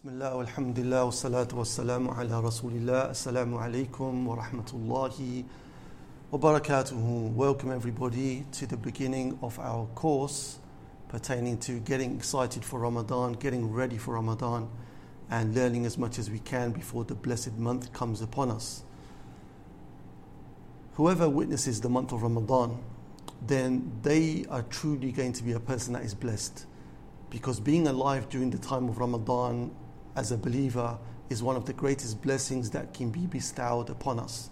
بسم الله والحمد لله والصلاة والسلام على رسول الله السلام عليكم ورحمة الله وبركاته Welcome everybody to the beginning of our course pertaining to getting excited for Ramadan, getting ready for Ramadan and learning as much as we can before the blessed month comes upon us. Whoever witnesses the month of Ramadan, then they are truly going to be a person that is blessed because being alive during the time of Ramadan as a believer is one of the greatest blessings that can be bestowed upon us.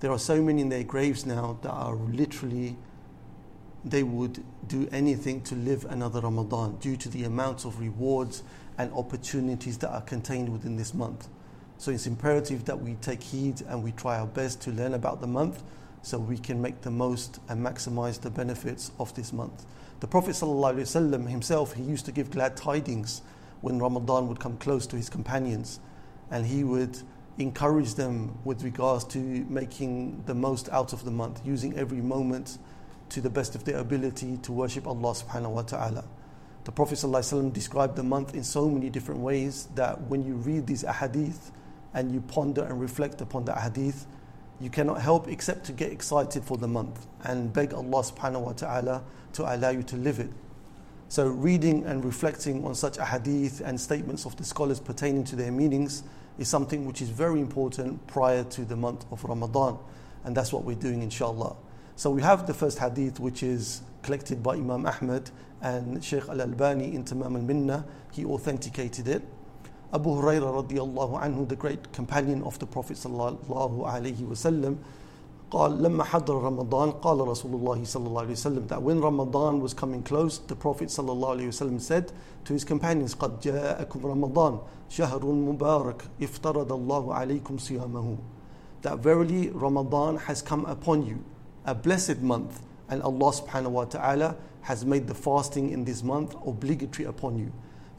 There are so many in their graves now that are literally, they would do anything to live another Ramadan due to the amounts of rewards and opportunities that are contained within this month. So it's imperative that we take heed and we try our best to learn about the month so we can make the most and maximize the benefits of this month. The Prophet ﷺ himself, he used to give glad tidings when Ramadan would come close to his companions, and he would encourage them with regards to making the most out of the month, using every moment to the best of their ability to worship Allah subhanahu wa ta'ala. The Prophet ﷺ described the month in so many different ways that when you read these ahadith and you ponder and reflect upon the ahadith, you cannot help except to get excited for the month and beg Allah subhanahu wa ta'ala to allow you to live it. So, reading and reflecting on such ahadith and statements of the scholars pertaining to their meanings is something which is very important prior to the month of Ramadan, and that's what we're doing, inshallah. So, we have the first hadith which is collected by Imam Ahmad and Sheikh Al Albani in Tamam al Minna, he authenticated it. Abu Hurairah radiallahu anhu, the great companion of the Prophet sallallahu alaihi wasallam, قال لما حضر رمضان قال رسول الله صلى الله عليه وسلم that when Ramadan was coming close the Prophet صلى الله عليه وسلم said to his companions قد جاءكم رمضان شهر مبارك افترض الله عليكم صيامه that verily Ramadan has come upon you a blessed month and Allah subhanahu wa ta'ala has made the fasting in this month obligatory upon you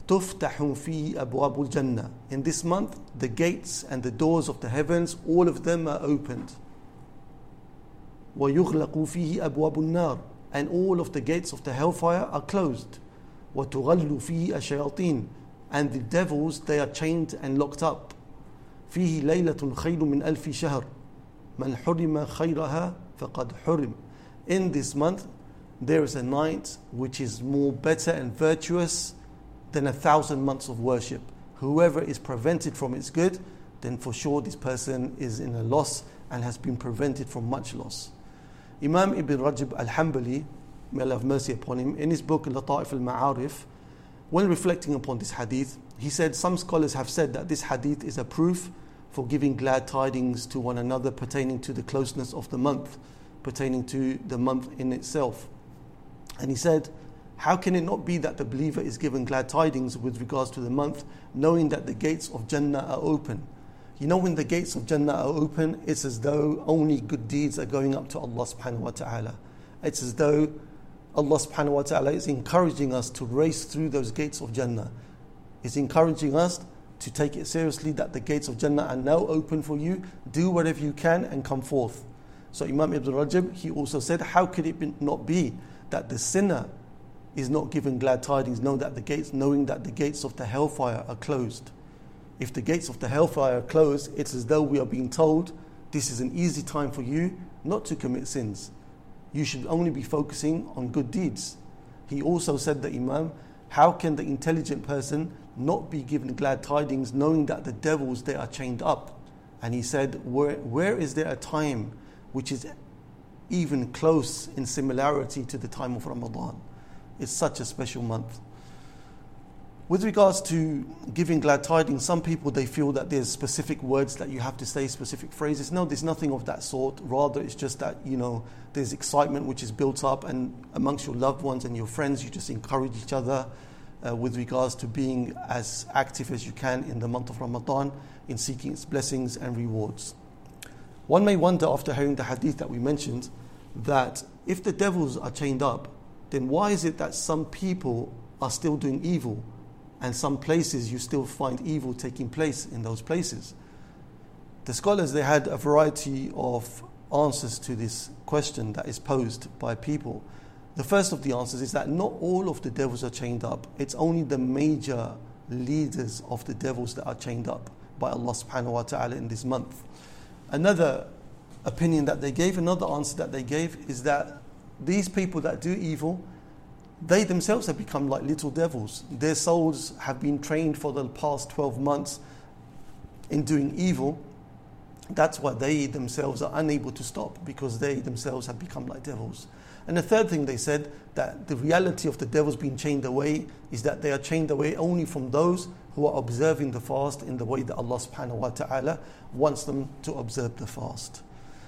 تفتح في أبواب الجنة in this month the gates and the doors of the heavens all of them are opened ويغلق فيه أبواب النار and all of the gates of the hellfire are closed وتغل فيه الشياطين and the devils they are chained and locked up فيه ليلة خير من ألف شهر من حرم خيرها فقد حرم in this month there is a night which is more better and virtuous than a thousand months of worship whoever is prevented from its good then for sure this person is in a loss and has been prevented from much loss Imam Ibn Rajab al Hanbali, may Allah have mercy upon him, in his book Lata'if al Ma'arif, when reflecting upon this hadith, he said some scholars have said that this hadith is a proof for giving glad tidings to one another pertaining to the closeness of the month, pertaining to the month in itself. And he said, How can it not be that the believer is given glad tidings with regards to the month, knowing that the gates of Jannah are open? You know, when the gates of Jannah are open, it's as though only good deeds are going up to Allah subhanahu wa ta'ala. It's as though Allah subhanahu wa ta'ala is encouraging us to race through those gates of Jannah. It's encouraging us to take it seriously that the gates of Jannah are now open for you. Do whatever you can and come forth. So Imam Ibn Rajab, he also said, how could it be, not be that the sinner is not given glad tidings, know that the gates, knowing that the gates of the hellfire are closed? If the gates of the hellfire are closed, it's as though we are being told this is an easy time for you not to commit sins. You should only be focusing on good deeds. He also said that Imam, how can the intelligent person not be given glad tidings knowing that the devils they are chained up? And he said, where, where is there a time which is even close in similarity to the time of Ramadan? It's such a special month. With regards to giving glad tidings, some people they feel that there's specific words that you have to say, specific phrases. No, there's nothing of that sort. Rather, it's just that you know there's excitement which is built up, and amongst your loved ones and your friends, you just encourage each other uh, with regards to being as active as you can in the month of Ramadan in seeking its blessings and rewards. One may wonder after hearing the hadith that we mentioned that if the devils are chained up, then why is it that some people are still doing evil? And some places you still find evil taking place in those places. The scholars they had a variety of answers to this question that is posed by people. The first of the answers is that not all of the devils are chained up. It's only the major leaders of the devils that are chained up by Allah subhanahu wa ta'ala in this month. Another opinion that they gave, another answer that they gave is that these people that do evil, they themselves have become like little devils. Their souls have been trained for the past 12 months in doing evil. That's why they themselves are unable to stop because they themselves have become like devils. And the third thing they said that the reality of the devils being chained away is that they are chained away only from those who are observing the fast in the way that Allah subhanahu wa ta'ala wants them to observe the fast.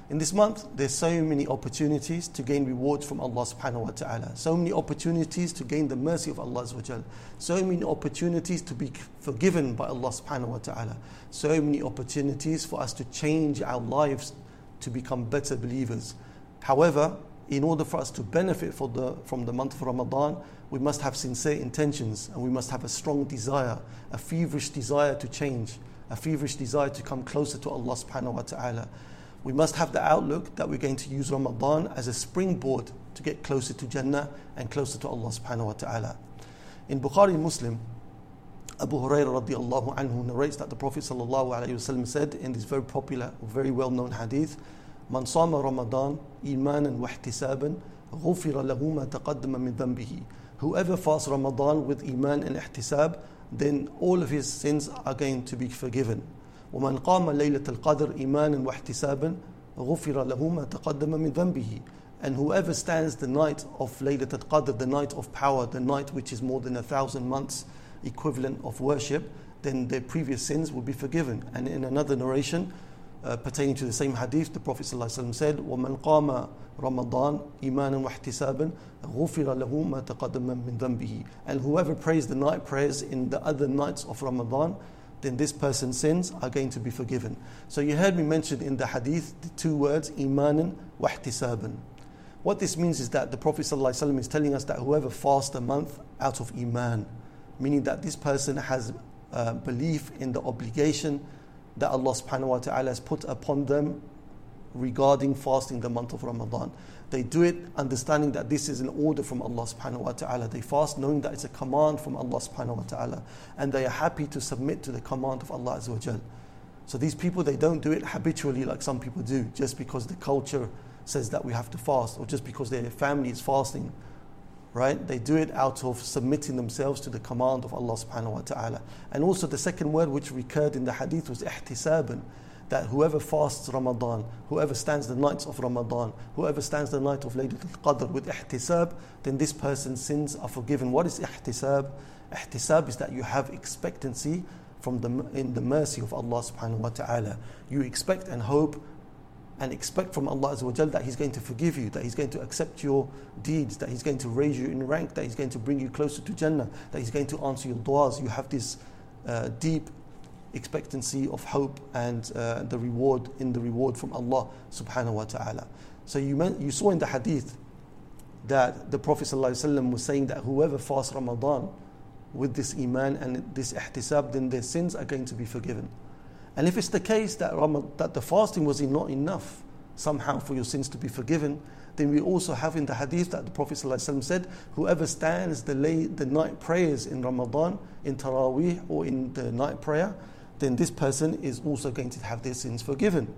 In this month, there's so many opportunities to gain rewards from Allah subhanahu wa ta'ala. So many opportunities to gain the mercy of Allah subhanahu So many opportunities to be forgiven by Allah subhanahu wa ta'ala. So many opportunities for us to change our lives to become better believers. However, in order for us to benefit the, from the month of Ramadan, we must have sincere intentions and we must have a strong desire, a feverish desire to change, a feverish desire to come closer to Allah subhanahu wa ta'ala. We must have the outlook that we're going to use Ramadan as a springboard to get closer to Jannah and closer to Allah subhanahu wa ta'ala. In Bukhari Muslim, Abu Hurairah radiallahu anhu narrates that the Prophet sallallahu alayhi wasallam said in this very popular, very well known hadith, من صام رمضان إيمانا واحتسابا غفر له ما تقدم من ذنبه Whoever fasts Ramadan with iman and ihtisab, then all of his sins are going to be forgiven. ومن قام ليلة القدر إيمانا واحتسابا غفر له ما تقدم من ذنبه and whoever stands the night of Laylat al-Qadr, the night of power, the night which is more than a thousand months equivalent of worship, then their previous sins will be forgiven. And in another narration, uh, pertaining to the same hadith, the Prophet ﷺ said, وَمَنْ قَامَ رَمَضَانَ إِيمَانًا وَاحْتِسَابًا غُفِرَ لَهُ مَا تَقَدَّمَ مِنْ ذَنْبِهِ And whoever prays the night prayers in the other nights of Ramadan, then this person's sins are going to be forgiven. So you heard me mention in the hadith the two words, imanan wa ihtisaban. What this means is that the Prophet ﷺ is telling us that whoever fasts a month out of iman, meaning that this person has uh, belief in the obligation that Allah subhanahu wa ta'ala has put upon them regarding fasting the month of Ramadan. They do it understanding that this is an order from Allah subhanahu wa ta'ala. They fast knowing that it's a command from Allah subhanahu wa ta'ala. And they are happy to submit to the command of Allah azza wa So these people, they don't do it habitually like some people do, just because the culture says that we have to fast, or just because their family is fasting right? They do it out of submitting themselves to the command of Allah subhanahu wa ta'ala. And also the second word which recurred in the hadith was ihtisaban, that whoever fasts Ramadan, whoever stands the nights of Ramadan, whoever stands the night of Laylatul Qadr with ihtisab, then this person's sins are forgiven. What is ihtisab? Ihtisab is that you have expectancy from the, in the mercy of Allah subhanahu wa ta'ala. You expect and hope and expect from Allah that He's going to forgive you, that He's going to accept your deeds, that He's going to raise you in rank, that He's going to bring you closer to Jannah, that He's going to answer your du'as. You have this uh, deep expectancy of hope and uh, the reward in the reward from Allah subhanahu wa ta'ala. So you, meant, you saw in the hadith that the Prophet ﷺ was saying that whoever fasts Ramadan with this iman and this ihtisab, then their sins are going to be forgiven. And if it's the case that, that the fasting was not enough somehow for your sins to be forgiven, then we also have in the hadith that the Prophet ﷺ said, whoever stands the, lay, the night prayers in Ramadan, in Taraweeh or in the night prayer, then this person is also going to have their sins forgiven.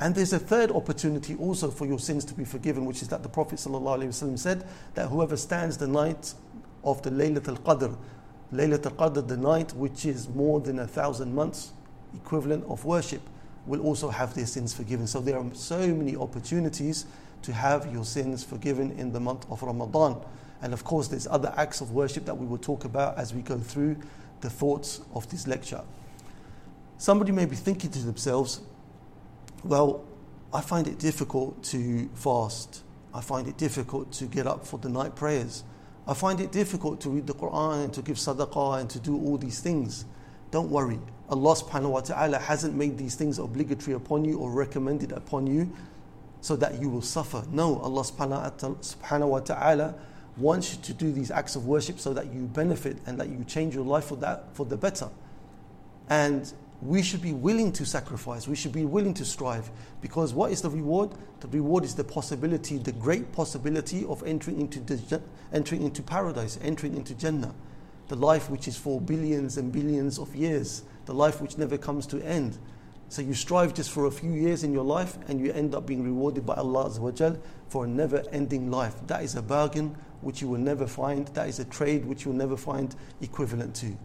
And there's a third opportunity also for your sins to be forgiven, which is that the Prophet ﷺ said that whoever stands the night of the Laylat al-Qadr, Laylat al-Qadr, the night which is more than a thousand months, equivalent of worship will also have their sins forgiven. So there are so many opportunities to have your sins forgiven in the month of Ramadan. And of course, there's other acts of worship that we will talk about as we go through the thoughts of this lecture. Somebody may be thinking to themselves, well, I find it difficult to fast. I find it difficult to get up for the night prayers. I find it difficult to read the Quran and to give sadaqah and to do all these things. Don't worry. Allah subhanahu wa ta'ala hasn't made these things obligatory upon you or recommended upon you so that you will suffer. No, Allah subhanahu wa ta'ala wants you to do these acts of worship so that you benefit and that you change your life for that for the better. And we should be willing to sacrifice, we should be willing to strive. Because what is the reward? The reward is the possibility, the great possibility of entering into, the, entering into paradise, entering into Jannah. the life which is for billions and billions of years, the life which never comes to end. So you strive just for a few years in your life and you end up being rewarded by Allah for a never ending life. That is a bargain which you will never find. That is a trade which you will never find equivalent to.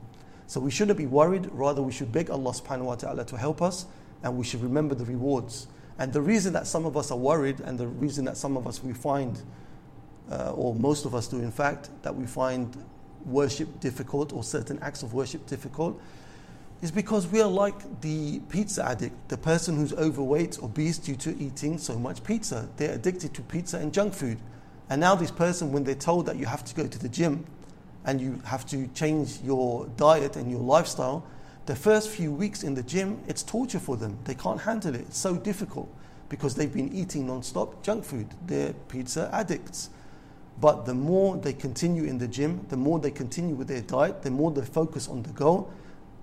So we shouldn't be worried, rather, we should beg Allah subhanahu wa ta'ala to help us and we should remember the rewards. And the reason that some of us are worried and the reason that some of us we find, uh, or most of us do in fact, that we find worship difficult or certain acts of worship difficult is because we are like the pizza addict, the person who's overweight, or obese due to eating so much pizza. They're addicted to pizza and junk food. And now, this person, when they're told that you have to go to the gym and you have to change your diet and your lifestyle, the first few weeks in the gym, it's torture for them. They can't handle it. It's so difficult because they've been eating non stop junk food. They're pizza addicts. But the more they continue in the gym, the more they continue with their diet, the more they focus on the goal,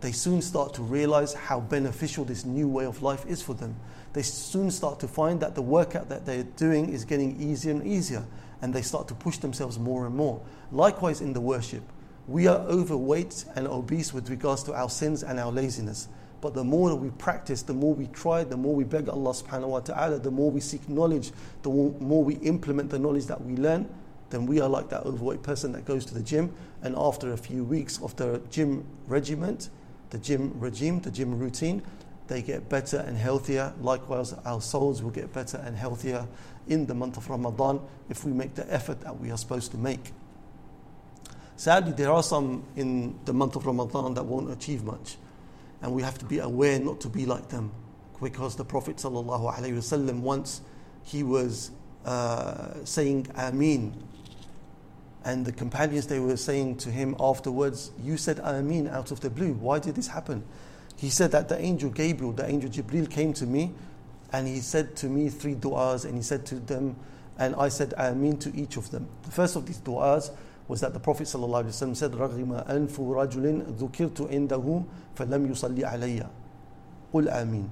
they soon start to realize how beneficial this new way of life is for them. They soon start to find that the workout that they're doing is getting easier and easier, and they start to push themselves more and more. Likewise, in the worship, we are overweight and obese with regards to our sins and our laziness. But the more we practice, the more we try, the more we beg Allah subhanahu wa ta'ala, the more we seek knowledge, the more we implement the knowledge that we learn, then we are like that overweight person that goes to the gym and after a few weeks of the gym regiment, the gym regime, the gym routine, they get better and healthier. Likewise, our souls will get better and healthier in the month of Ramadan if we make the effort that we are supposed to make. Sadly, there are some in the month of Ramadan that won't achieve much. And we have to be aware not to be like them. Because the Prophet ﷺ once he was uh, saying Ameen and the companions, they were saying to him afterwards, You said Ameen out of the blue. Why did this happen? He said that the angel Gabriel, the angel Jibril came to me and he said to me three du'as and he said to them, and I said Ameen to each of them. The first of these du'as was that the Prophet ﷺ said, رَغِمَ أَنْفُ رَجُلٍ ذُكِرْتُ عِنْدَهُ فَلَمْ يُصَلِّ عَلَيَّ قُلْ آمين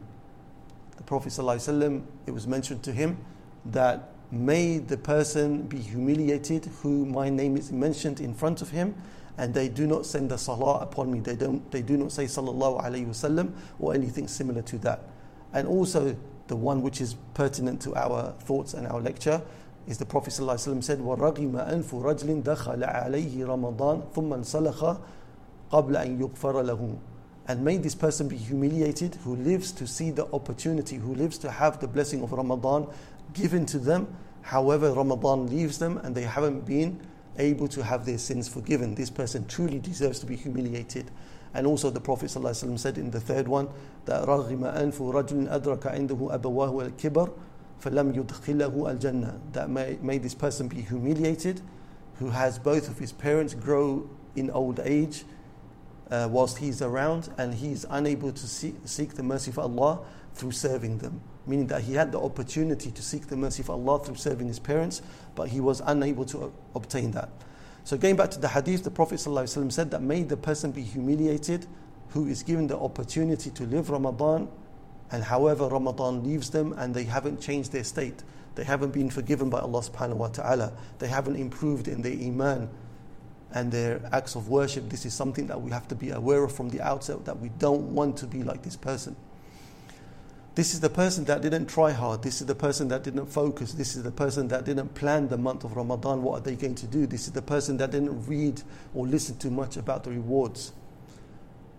The Prophet ﷺ, it was mentioned to him that may the person be humiliated who my name is mentioned in front of him and they do not send a salah upon me. They, don't, they do not say sallallahu alayhi wasallam or anything similar to that. And also the one which is pertinent to our thoughts and our lecture is the Prophet ﷺ said, وَرَغِمَ أَنْفُ رَجْلٍ دَخَلَ عَلَيْهِ رَمَضَانَ ثُمَّ انْسَلَخَ قَبْلَ أَنْ يُغْفَرَ لَهُ And may this person be humiliated who lives to see the opportunity, who lives to have the blessing of Ramadan given to them. However, Ramadan leaves them and they haven't been able to have their sins forgiven. This person truly deserves to be humiliated. And also the Prophet ﷺ said in the third one that رَغِمَ أَنْفُ رَجُلٍ أَدْرَكَ عِنْدَهُ أَبَوَاهُ الْكِبَرِ فَلَمْ يُدْخِلَهُ الْجَنَّةِ That may, may this person be humiliated who has both of his parents grow in old age uh, whilst he's around and he's unable to see, seek the mercy of Allah through serving them meaning that he had the opportunity to seek the mercy of Allah through serving his parents, but he was unable to obtain that. So, going back to the hadith, the Prophet ﷺ said that may the person be humiliated who is given the opportunity to live Ramadan, and however Ramadan leaves them and they haven't changed their state, they haven't been forgiven by Allah subhanahu wa ta'ala, they haven't improved in their iman and their acts of worship. This is something that we have to be aware of from the outset that we don't want to be like this person. This is the person that didn't try hard. This is the person that didn't focus. This is the person that didn't plan the month of Ramadan. What are they going to do? This is the person that didn't read or listen too much about the rewards.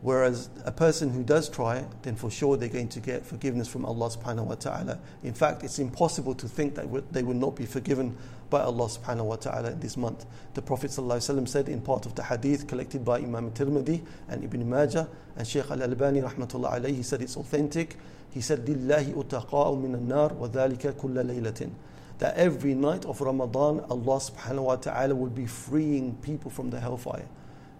Whereas a person who does try, then for sure they're going to get forgiveness from Allah subhanahu wa ta'ala. In fact, it's impossible to think that they will not be forgiven by Allah subhanahu wa ta'ala in this month. The Prophet ﷺ said in part of the hadith collected by Imam Tirmidhi and Ibn Majah and Shaykh Al Albani rahmatullah alayhi said it's authentic. He said, Lillahi utaqa'u min nar wa dhalika kulla laylatin. That every night of Ramadan, Allah subhanahu wa ta'ala will be freeing people from the hellfire.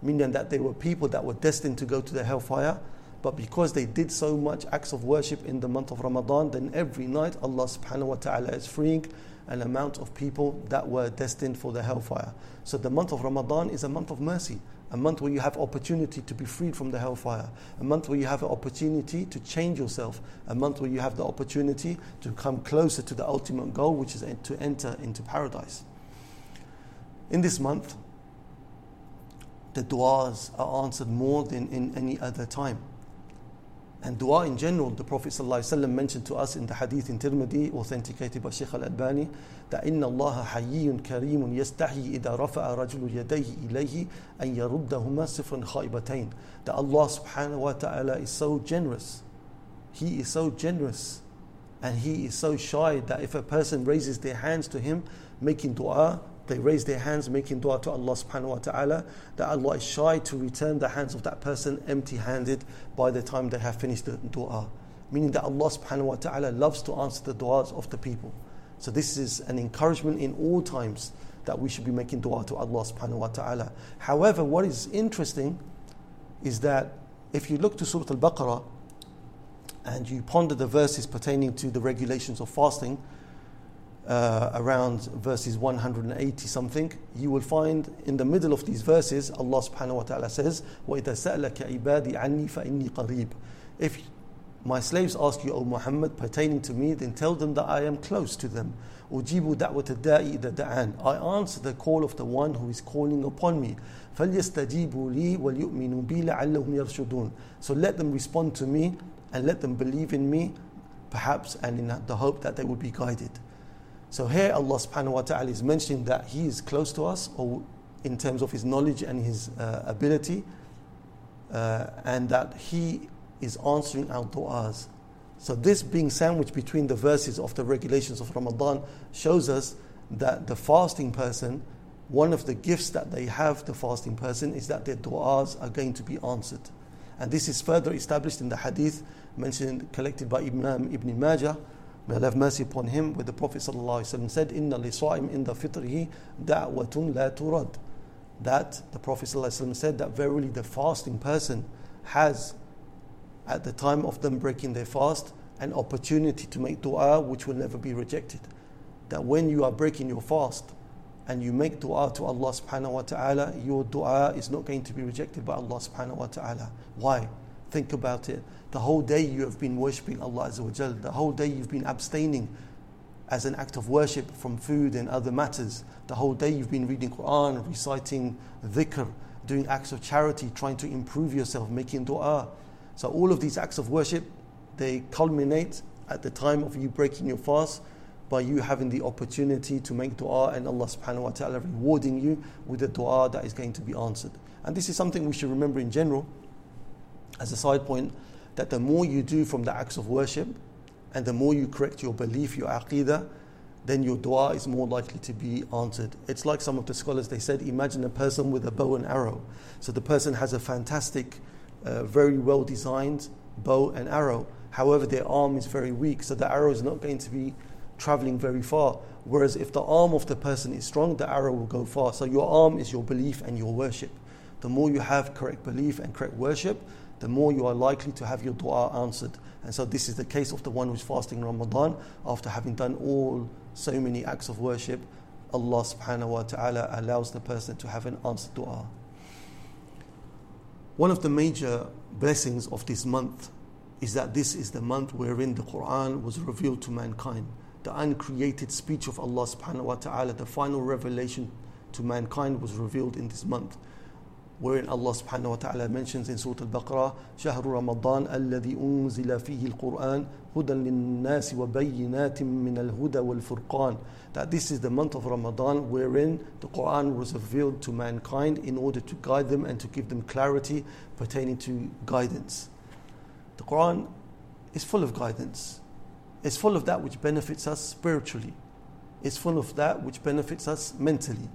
Meaning that there were people that were destined to go to the hellfire, but because they did so much acts of worship in the month of Ramadan, then every night Allah subhanahu wa ta'ala is freeing an amount of people that were destined for the hellfire. So the month of Ramadan is a month of mercy a month where you have opportunity to be freed from the hellfire, a month where you have an opportunity to change yourself, a month where you have the opportunity to come closer to the ultimate goal, which is to enter into paradise. In this month, the du'as are answered more than in any other time. And dua in general, the Prophet ﷺ mentioned to us in the hadith in Tirmidhi, authenticated by Shaykh al-Albani, that إِنَّ اللَّهَ حَيِّيٌّ كَرِيمٌ يَسْتَحْيِي إِذَا رَفَعَ رَجُلُ يَدَيْهِ إِلَيْهِ أَن يَرُدَّهُمَا صِفْرًا خَائِبَتَيْن That Allah subhanahu wa ta'ala is so generous. He is so generous. And He is so shy that if a person raises their hands to Him, making dua, they raise their hands making dua to Allah subhanahu wa ta'ala, that Allah is shy to return the hands of that person empty handed by the time they have finished the dua. Meaning that Allah subhanahu wa ta'ala loves to answer the duas of the people. So this is an encouragement in all times that we should be making dua to Allah subhanahu wa ta'ala. However, what is interesting is that if you look to Surah Al Baqarah and you ponder the verses pertaining to the regulations of fasting, uh, around verses 180 something, you will find in the middle of these verses, Allah subhanahu wa ta'ala says, وَإِذَا سَأْلَكَ عِبَادِي عَنِّي فَإِنِّي قَرِيبٌ If my slaves ask you, O Muhammad, pertaining to me, then tell them that I am close to them. أُجِيبُ دَعْوَةَ الدَّاءِ إِذَا دَعَانِ I answer the call of the one who is calling upon me. فَلْيَسْتَجِيبُوا لِي وَلْيُؤْمِنُوا بِي لَعَلَّهُمْ يَرْشُدُونَ So let them respond to me and let them believe in me, perhaps, and in the hope that they will be guided. So here Allah subhanahu wa ta'ala is mentioning that He is close to us or in terms of His knowledge and His uh, ability uh, and that He is answering our du'as. So this being sandwiched between the verses of the regulations of Ramadan shows us that the fasting person, one of the gifts that they have, the fasting person, is that their du'as are going to be answered. And this is further established in the hadith mentioned, collected by Ibn Majah, May Allah have mercy upon him, where the Prophet said, Inna li sa'im in the fitrihi da'watun la turad. That the Prophet said that verily the fasting person has, at the time of them breaking their fast, an opportunity to make dua which will never be rejected. That when you are breaking your fast and you make dua to Allah subhanahu wa ta'ala, your dua is not going to be rejected by Allah subhanahu wa ta'ala. Why? Think about it. The whole day you have been worshipping Allah Azza wa Jal. The whole day you've been abstaining as an act of worship from food and other matters. The whole day you've been reading Quran, reciting dhikr, doing acts of charity, trying to improve yourself, making dua. So all of these acts of worship, they culminate at the time of you breaking your fast by you having the opportunity to make dua and Allah subhanahu wa ta'ala rewarding you with a dua that is going to be answered. And this is something we should remember in general as a side point that the more you do from the acts of worship and the more you correct your belief, your aqidah, then your dua is more likely to be answered. It's like some of the scholars, they said, imagine a person with a bow and arrow. So the person has a fantastic, uh, very well designed bow and arrow. However, their arm is very weak, so the arrow is not going to be traveling very far. Whereas if the arm of the person is strong, the arrow will go far. So your arm is your belief and your worship. The more you have correct belief and correct worship, the more you are likely to have your dua answered. And so this is the case of the one who's fasting Ramadan after having done all so many acts of worship. Allah subhanahu wa ta'ala allows the person to have an answered dua. One of the major blessings of this month is that this is the month wherein the Quran was revealed to mankind. The uncreated speech of Allah subhanahu wa ta'ala, the final revelation to mankind was revealed in this month wherein Allah subhanahu wa ta'ala mentions in Surah Al-Baqarah شهر رمضان الذي أنزل فيه القرآن هدى للناس وبينات من الهدى والفرقان that this is the month of Ramadan wherein the Quran was revealed to mankind in order to guide them and to give them clarity pertaining to guidance. The Quran is full of guidance. It's full of that which benefits us spiritually. It's full of that which benefits us mentally.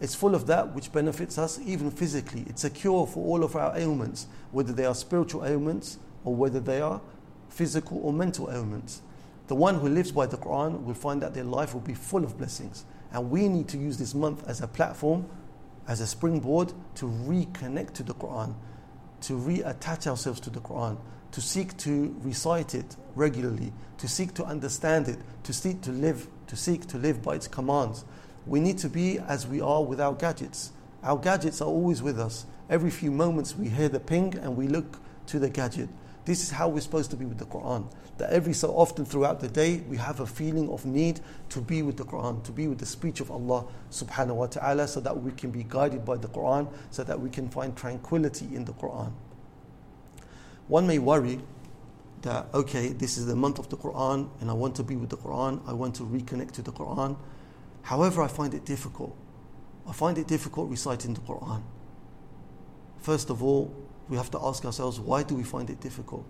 It's full of that which benefits us even physically. It's a cure for all of our ailments, whether they are spiritual ailments or whether they are physical or mental ailments. The one who lives by the Quran will find that their life will be full of blessings. And we need to use this month as a platform, as a springboard to reconnect to the Quran, to reattach ourselves to the Quran, to seek to recite it regularly, to seek to understand it, to seek to live, to seek to live by its commands we need to be as we are with our gadgets. Our gadgets are always with us. Every few moments we hear the ping and we look to the gadget. This is how we're supposed to be with the Quran. That every so often throughout the day we have a feeling of need to be with the Quran, to be with the speech of Allah subhanahu wa ta'ala, so that we can be guided by the Quran, so that we can find tranquility in the Quran. One may worry that, okay, this is the month of the Quran and I want to be with the Quran, I want to reconnect to the Quran. However, I find it difficult. I find it difficult reciting the Quran. First of all, we have to ask ourselves why do we find it difficult?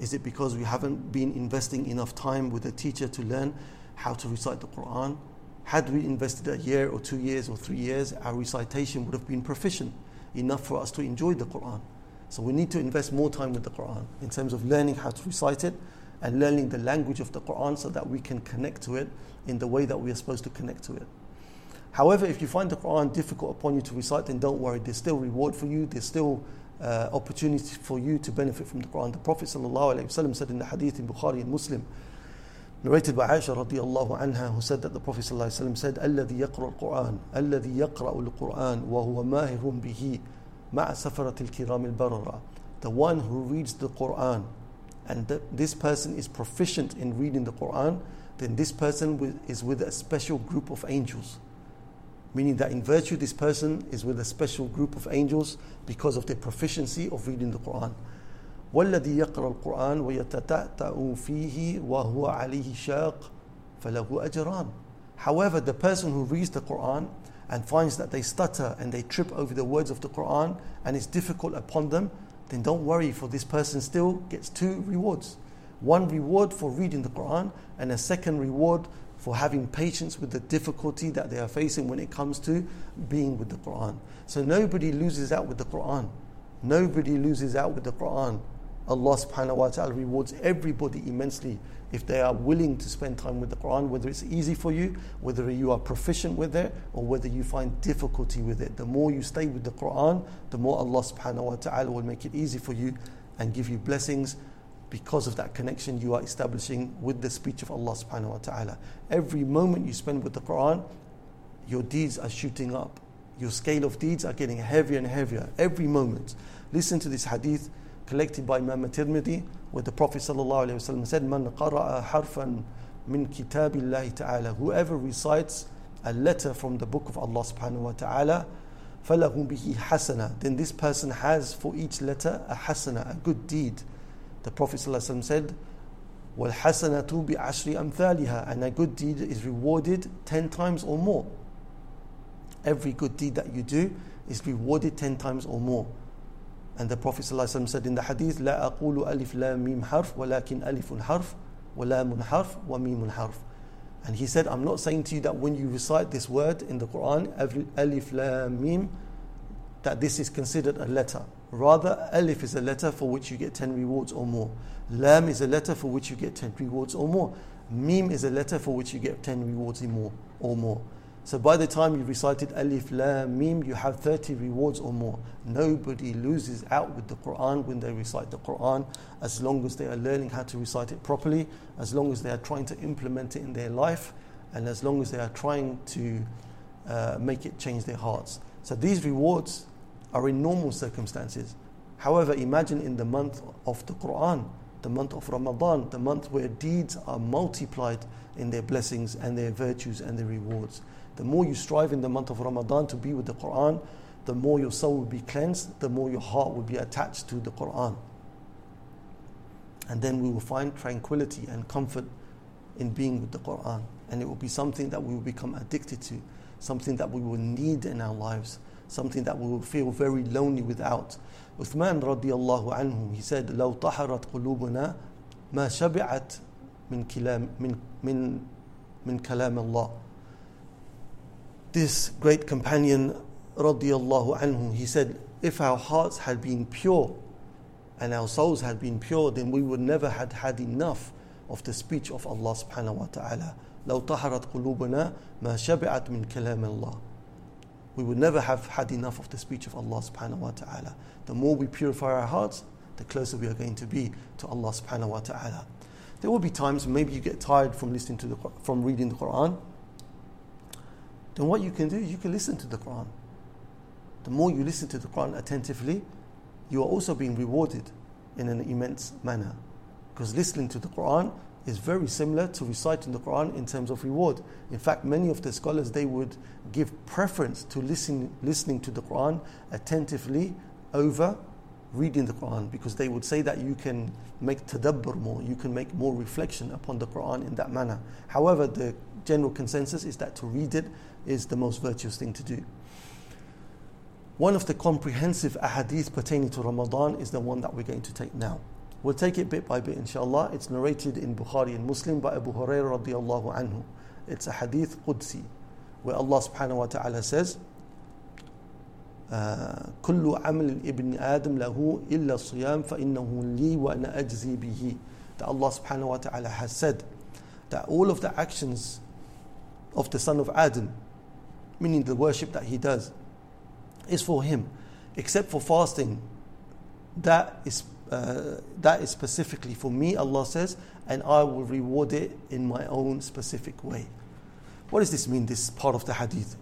Is it because we haven't been investing enough time with a teacher to learn how to recite the Quran? Had we invested a year or two years or three years, our recitation would have been proficient enough for us to enjoy the Quran. So we need to invest more time with the Quran in terms of learning how to recite it and learning the language of the Quran so that we can connect to it in the way that we are supposed to connect to it. However, if you find the Quran difficult upon you to recite, then don't worry. There's still reward for you. There's still uh, opportunity for you to benefit from the Quran. The Prophet ﷺ said in the hadith in Bukhari and Muslim, narrated by Aisha radiallahu anha, who said that the Prophet ﷺ said, الذي يقرأ القرآن الذي يقرأ القرآن وهو ماهر به مع سفرة الكرام البررة The one who reads the Quran and this person is proficient in reading the Quran, then this person is with a special group of angels meaning that in virtue this person is with a special group of angels because of their proficiency of reading the Quran. والذي يقرأ القرآن ويتتأتأ فيه وهو عليه شاق فله أجران. However, the person who reads the Quran and finds that they stutter and they trip over the words of the Quran and it's difficult upon them, then don't worry, for this person still gets two rewards. One reward for reading the Quran and a second reward for having patience with the difficulty that they are facing when it comes to being with the Quran. So nobody loses out with the Quran. Nobody loses out with the Quran. Allah subhanahu wa ta'ala rewards everybody immensely if they are willing to spend time with the Quran, whether it's easy for you, whether you are proficient with it, or whether you find difficulty with it. The more you stay with the Quran, the more Allah subhanahu wa ta'ala will make it easy for you and give you blessings because of that connection you are establishing with the speech of Allah subhanahu wa ta'ala. Every moment you spend with the Quran, your deeds are shooting up. Your scale of deeds are getting heavier and heavier every moment. Listen to this hadith collected by Imam Tirmidhi, what the Prophet ﷺ said, Man qara'a harfan min kitabillahi ta'ala. Whoever recites a letter from the book of Allah subhanahu wa ta'ala, falahu bihi hasana. Then this person has for each letter a hasana, a good deed. The Prophet ﷺ said, Wal hasanatu bi ashri amthaliha. And a good deed is rewarded 10 times or more. Every good deed that you do is rewarded 10 times or more. And the Prophet ﷺ said in the hadith, لا أقول ألف لا ميم حرف ولكن ألف حرف ولام حرف وميم حرف. And he said, I'm not saying to you that when you recite this word in the Quran, alif lam mim, that this is considered a letter. Rather, alif is a letter for which you get 10 rewards or more. Lam is a letter for which you get 10 rewards or more. Mim is a letter for which you get 10 rewards or more. So by the time you recited Alif, Lam, Mim, you have 30 rewards or more. Nobody loses out with the Quran when they recite the Quran as long as they are learning how to recite it properly, as long as they are trying to implement it in their life, and as long as they are trying to uh, make it change their hearts. So these rewards are in normal circumstances. However, imagine in the month of the Quran, the month of Ramadan, the month where deeds are multiplied in their blessings and their virtues and their rewards. The more you strive in the month of Ramadan to be with the Quran, the more your soul will be cleansed, the more your heart will be attached to the Quran. And then we will find tranquility and comfort in being with the Quran. And it will be something that we will become addicted to, something that we will need in our lives something that we will feel very lonely without. Uthman radiallahu anhu, he said, لو طهرت قلوبنا ما شبعت من كلام من من من كلام الله. This great companion radiallahu anhu, he said, if our hearts had been pure and our souls had been pure, then we would never had had enough of the speech of Allah subhanahu wa ta'ala. لو طهرت قلوبنا ما شبعت من كلام الله we would never have had enough of the speech of Allah subhanahu wa ta'ala. The more we purify our hearts, the closer we are going to be to Allah subhanahu wa ta'ala. There will be times maybe you get tired from listening to the from reading the Quran. Then what you can do, you can listen to the Quran. The more you listen to the Quran attentively, you are also being rewarded in an immense manner. Because listening to the Quran is very similar to reciting the Quran in terms of reward. In fact, many of the scholars they would give preference to listen, listening to the Quran attentively over reading the Quran because they would say that you can make tadabbur more, you can make more reflection upon the Quran in that manner. However, the general consensus is that to read it is the most virtuous thing to do. One of the comprehensive ahadith pertaining to Ramadan is the one that we're going to take now. We'll take it bit by bit, inshallah. It's narrated in Bukhari and Muslim by Abu Hurairah radiallahu anhu. It's a hadith Qudsi, where Allah subhanahu wa ta'ala says, كل عمل ابن آدم له إلا الصيام فإنه لي وأنا أجزي به that Allah subhanahu wa ta'ala has said that all of the actions of the son of Adam meaning the worship that he does is for him except for fasting that is uh, that is specifically for me Allah says and I will reward it in my own specific way what does this mean this part of the hadith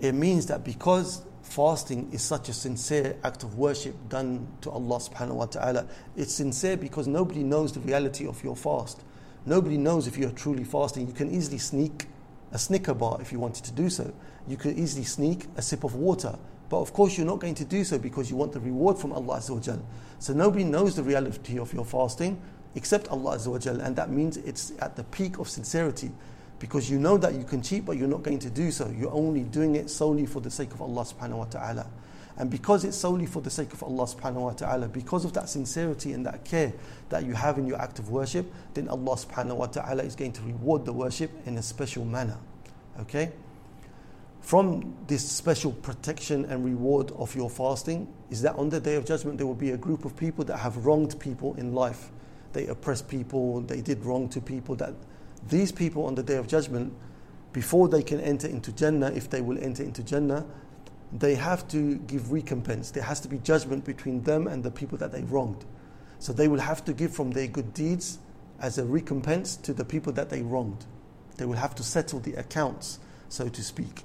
it means that because fasting is such a sincere act of worship done to Allah subhanahu wa ta'ala. It's sincere because nobody knows the reality of your fast. Nobody knows if you're truly fasting. You can easily sneak a Snicker bar if you wanted to do so. You could easily sneak a sip of water. But of course, you're not going to do so because you want the reward from Allah. So nobody knows the reality of your fasting except Allah. And that means it's at the peak of sincerity because you know that you can cheat, but you're not going to do so. You're only doing it solely for the sake of Allah subhanahu wa ta'ala. And because it's solely for the sake of Allah subhanahu wa ta'ala, because of that sincerity and that care that you have in your act of worship, then Allah subhanahu wa ta'ala is going to reward the worship in a special manner. Okay? From this special protection and reward of your fasting, is that on the day of judgment there will be a group of people that have wronged people in life. They oppressed people, they did wrong to people, that these people on the day of judgment, before they can enter into Jannah, if they will enter into Jannah, they have to give recompense. There has to be judgment between them and the people that they wronged. So they will have to give from their good deeds as a recompense to the people that they wronged. They will have to settle the accounts, so to speak.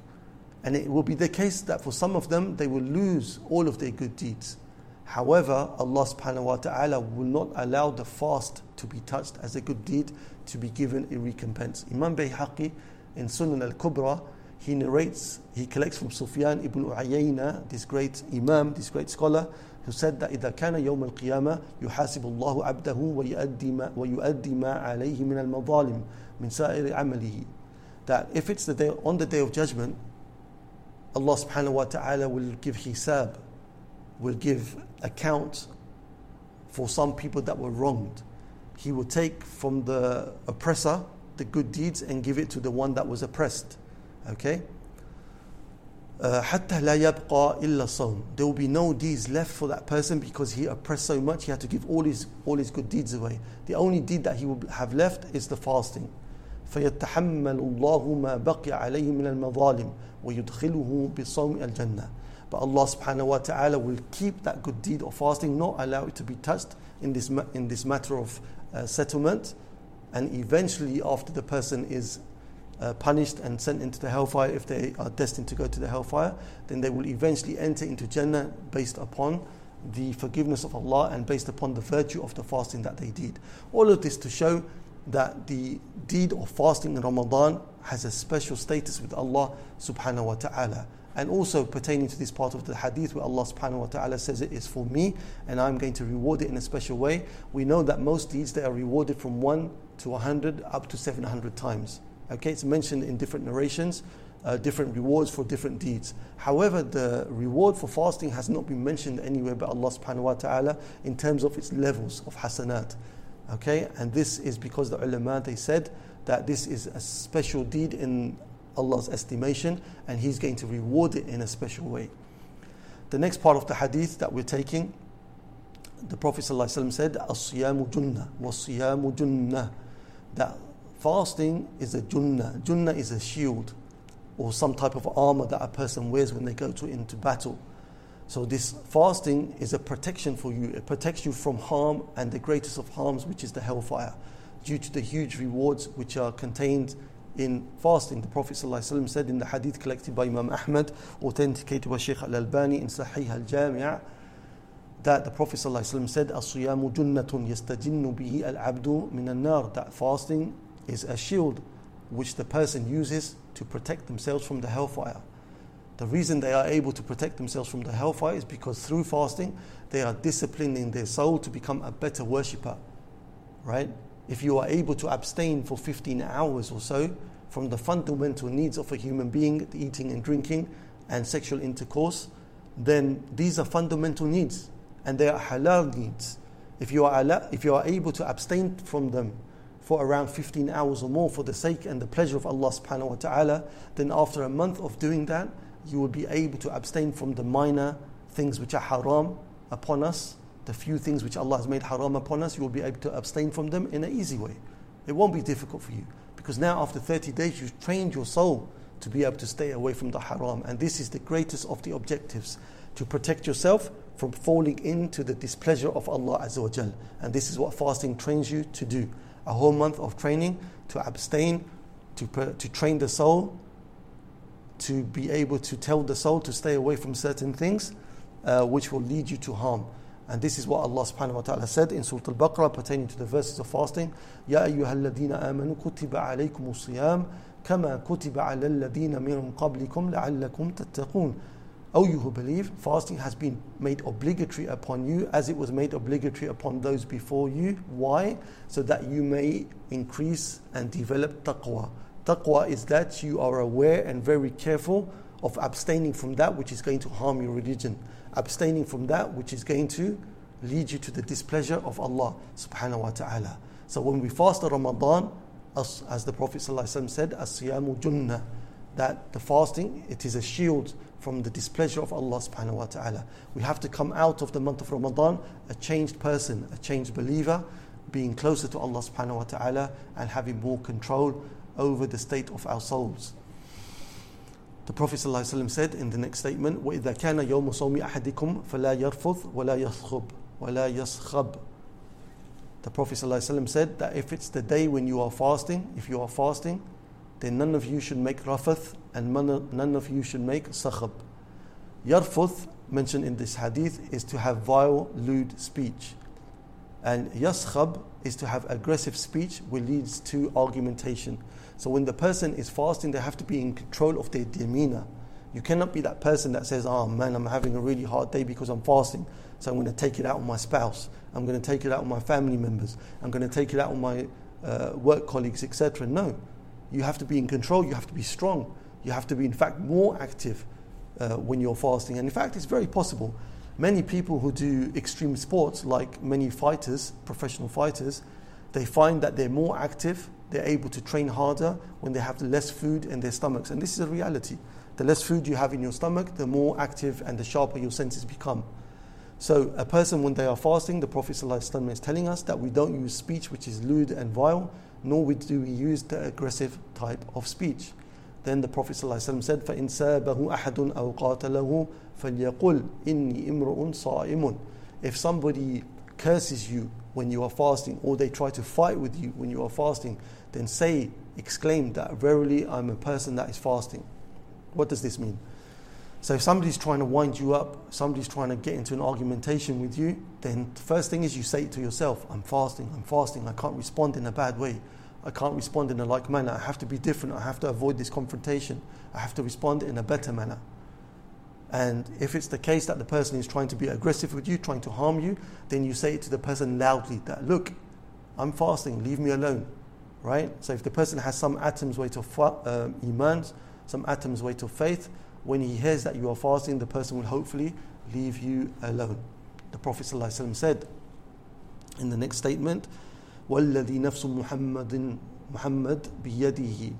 And it will be the case that for some of them, they will lose all of their good deeds. However, Allah subhanahu wa ta'ala will not allow the fast to be touched as a good deed to be given a recompense. Imam Bayhaqi in Sunan al Kubra, he narrates, he collects from Sufyan ibn Uyayna, this great Imam, this great scholar, who said that إذا كان يوم القيامة يحاسب الله عبده ويؤدي ما, ويؤدي ما عليه من المظالم من سائر عمله that if it's the day, on the day of judgment Allah subhanahu wa ta'ala will give hisab will give account for some people that were wronged he will take from the oppressor the good deeds and give it to the one that was oppressed. Okay? حتى لا يبقى إلا الصوم. There will be no deeds left for that person because he oppressed so much. He had to give all his all his good deeds away. The only deed that he will have left is the fasting. فيتحمل الله ما بقي عليه من المظالم ويدخله بصوم الجنة. But Allah subhanahu wa ta'ala will keep that good deed of fasting, not allow it to be touched in this, in this matter of uh, settlement, and eventually, after the person is uh, punished and sent into the hellfire, if they are destined to go to the hellfire, then they will eventually enter into Jannah based upon the forgiveness of Allah and based upon the virtue of the fasting that they did. All of this to show that the deed of fasting in Ramadan has a special status with Allah subhanahu wa ta'ala and also pertaining to this part of the hadith where Allah subhanahu wa ta'ala says it is for me and I'm going to reward it in a special way. We know that most deeds they are rewarded from 1 to a 100 up to 700 times. Okay, it's mentioned in different narrations, uh, different rewards for different deeds. However, the reward for fasting has not been mentioned anywhere by Allah subhanahu wa ta'ala in terms of its levels of hasanat. Okay, and this is because the ulama they said that this is a special deed in Allah's estimation and He's going to reward it in a special way. The next part of the hadith that we're taking, the Prophet ﷺ said, As-siyamu junnah, was-siyamu junnah. That fasting is a junnah. Junnah is a shield or some type of armor that a person wears when they go to, into battle. So this fasting is a protection for you. It protects you from harm and the greatest of harms, which is the hellfire, due to the huge rewards which are contained in fasting. The Prophet ﷺ said in the hadith collected by Imam Ahmad, authenticated by Shaykh Al Albani in Sahih Al Jami', that the Prophet ﷺ said, "As-siyamu junnatun yastajinnu bihi al-abdu min an-nar." That fasting is a shield which the person uses to protect themselves from the hellfire. The reason they are able to protect themselves from the hellfire is because through fasting they are disciplining their soul to become a better worshipper. Right? If you are able to abstain for 15 hours or so from the fundamental needs of a human being, eating and drinking and sexual intercourse, then these are fundamental needs and they are halal needs. If you are, if you are able to abstain from them for around 15 hours or more for the sake and the pleasure of Allah subhanahu wa ta'ala, then after a month of doing that, you will be able to abstain from the minor things which are haram upon us, the few things which Allah has made haram upon us, you will be able to abstain from them in an easy way. It won't be difficult for you because now after 30 days you've trained your soul to be able to stay away from the haram and this is the greatest of the objectives to protect yourself from falling into the displeasure of Allah Azza wa Jal. And this is what fasting trains you to do A whole month of training to abstain, to, to train the soul, to be able to tell the soul to stay away from certain things uh, which will lead you to harm. And this is what Allah subhanahu wa ta'ala said in Surah Al-Baqarah pertaining to the verses of fasting. يَا أَيُّهَا الَّذِينَ آمَنُوا كُتِبَ عَلَيْكُمُ الصِّيَامُ كَمَا كُتِبَ عَلَى الَّذِينَ مِنْ قَبْلِكُمْ لَعَلَّكُمْ تَتَّقُونَ O you who believe, fasting has been made obligatory upon you as it was made obligatory upon those before you. Why? So that you may increase and develop taqwa. Taqwa is that you are aware and very careful of abstaining from that which is going to harm your religion, abstaining from that which is going to lead you to the displeasure of Allah subhanahu wa ta'ala. So when we fast Ramadan, as, as the Prophet said, junnah, that the fasting, it is a shield from the displeasure of Allah subhanahu wa ta'ala. We have to come out of the month of Ramadan a changed person, a changed believer, being closer to Allah subhanahu wa ta'ala and having more control over the state of our souls. The Prophet ﷺ said in the next statement, وَإِذَا كَانَ يَوْمُ صَوْمِ أَحَدِكُمْ فَلَا يَرْفُثْ وَلَا يَصْخُبْ وَلَا يَصْخَبْ The Prophet ﷺ said that if it's the day when you are fasting, if you are fasting, then none of you should make rafath and none of you should make sakhab. Yarfuth, mentioned in this hadith, is to have vile, lewd speech. And yaskhab is to have aggressive speech, which leads to argumentation. So when the person is fasting, they have to be in control of their demeanor. You cannot be that person that says, Oh man, I'm having a really hard day because I'm fasting. So I'm going to take it out on my spouse. I'm going to take it out on my family members. I'm going to take it out on my uh, work colleagues, etc. No. You have to be in control. You have to be strong. You have to be, in fact, more active uh, when you're fasting. And in fact, it's very possible. Many people who do extreme sports, like many fighters, professional fighters, they find that they're more active, they're able to train harder when they have less food in their stomachs. And this is a reality. The less food you have in your stomach, the more active and the sharper your senses become. So, a person, when they are fasting, the Prophet ﷺ is telling us that we don't use speech which is lewd and vile, nor do we use the aggressive type of speech. Then the Prophet ﷺ said, فَإِنْ سَابَهُ أَحَدٌ أَوْ قَاتَلَهُ فَلْيَقُلْ إِنِّي إِمْرُؤٌ صَائِمٌ If somebody curses you when you are fasting, or they try to fight with you when you are fasting, then say, exclaim that verily I'm a person that is fasting. What does this mean? So if somebody's trying to wind you up, somebody's trying to get into an argumentation with you, then the first thing is you say to yourself, I'm fasting, I'm fasting, I can't respond in a bad way. I can't respond in a like manner. I have to be different. I have to avoid this confrontation. I have to respond in a better manner. And if it's the case that the person is trying to be aggressive with you, trying to harm you, then you say it to the person loudly that, look, I'm fasting, leave me alone. Right? So if the person has some atoms weight of uh, iman, some atoms weight of faith, when he hears that you are fasting, the person will hopefully leave you alone. The Prophet ﷺ said in the next statement, والذي نفس محمد محمد بيده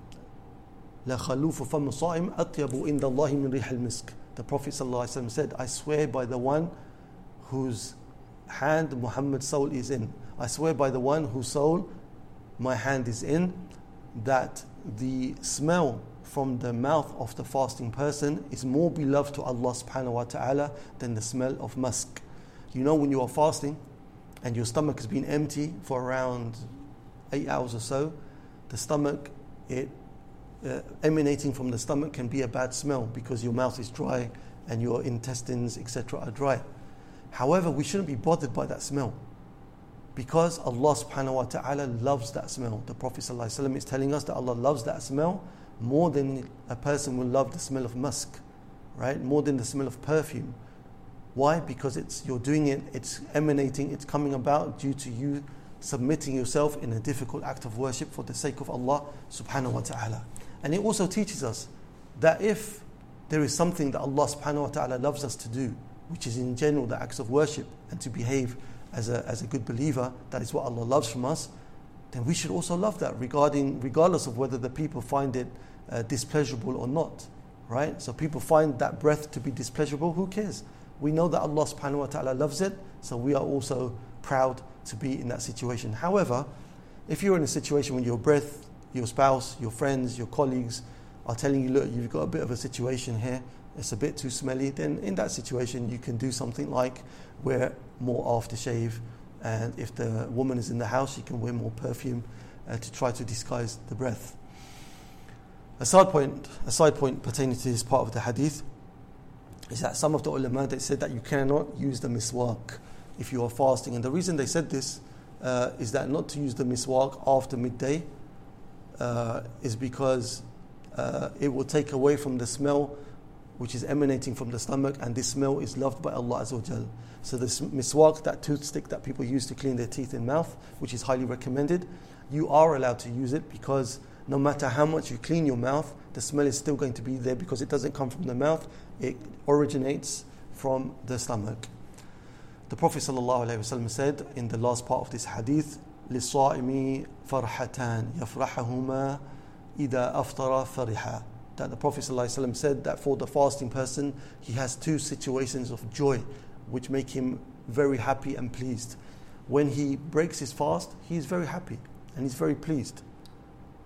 لخلوف فم صائم أطيب عند الله من ريح المسك. The Prophet ﷺ said, I swear by the one whose hand Muhammad's soul is in. I swear by the one whose soul my hand is in, that the smell from the mouth of the fasting person is more beloved to Allah subhanahu wa ta'ala than the smell of musk. You know, when you are fasting and your stomach has been empty for around eight hours or so, the stomach, it uh, emanating from the stomach can be a bad smell because your mouth is dry and your intestines, etc., are dry. However, we shouldn't be bothered by that smell because Allah subhanahu wa ta'ala loves that smell. The Prophet is telling us that Allah loves that smell more than a person will love the smell of musk, right? More than the smell of perfume. Why? Because it's you're doing it, it's emanating, it's coming about due to you submitting yourself in a difficult act of worship for the sake of Allah subhanahu wa ta'ala. And it also teaches us that if there is something that Allah subhanahu wa ta'ala loves us to do, which is in general the acts of worship and to behave as a, as a good believer, that is what Allah loves from us, then we should also love that regarding, regardless of whether the people find it uh, displeasurable or not. Right? So people find that breath to be displeasurable, who cares? We know that Allah subhanahu wa ta'ala loves it, so we are also proud to be in that situation. However, if you're in a situation when your breath, your spouse, your friends, your colleagues are telling you, look, you've got a bit of a situation here, it's a bit too smelly, then in that situation you can do something like wear more aftershave, and if the woman is in the house, she can wear more perfume uh, to try to disguise the breath. A side point, a side point pertaining to this part of the hadith is that some of the ulama they said that you cannot use the miswak if you are fasting, and the reason they said this uh, is that not to use the miswak after midday uh, is because uh, it will take away from the smell which is emanating from the stomach, and this smell is loved by Allah Azza So this miswak, that toothstick that people use to clean their teeth and mouth, which is highly recommended, you are allowed to use it because no matter how much you clean your mouth, the smell is still going to be there because it doesn't come from the mouth, it originates from the stomach. The Prophet ﷺ said in the last part of this hadith, لِلصَّائِمِ فَرْحَتَانِ يَفْرَحَهُمَا إِذَا أَفْطَرَ فَرِحًا that the Prophet ﷺ said that for the fasting person, he has two situations of joy which make him very happy and pleased. When he breaks his fast, he is very happy and he's very pleased.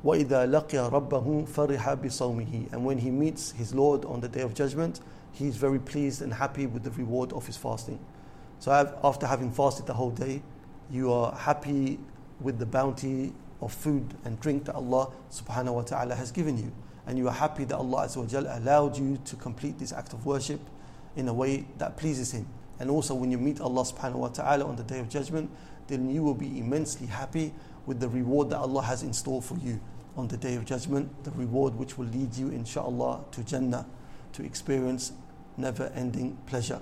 وَإِذَا لَقِيَ رَبَّهُ فَرِحَ بِصَوْمِهِ And when he meets his Lord on the day of judgment, he is very pleased and happy with the reward of his fasting. So after having fasted the whole day, you are happy with the bounty of food and drink that Allah subhanahu wa ta'ala has given you and you are happy that Allah allowed you to complete this act of worship in a way that pleases Him. And also, when you meet Allah subhanahu wa ta'ala on the day of judgment, then you will be immensely happy with the reward that Allah has in store for you on the day of judgment, the reward which will lead you, inshallah, to Jannah, to experience never ending pleasure.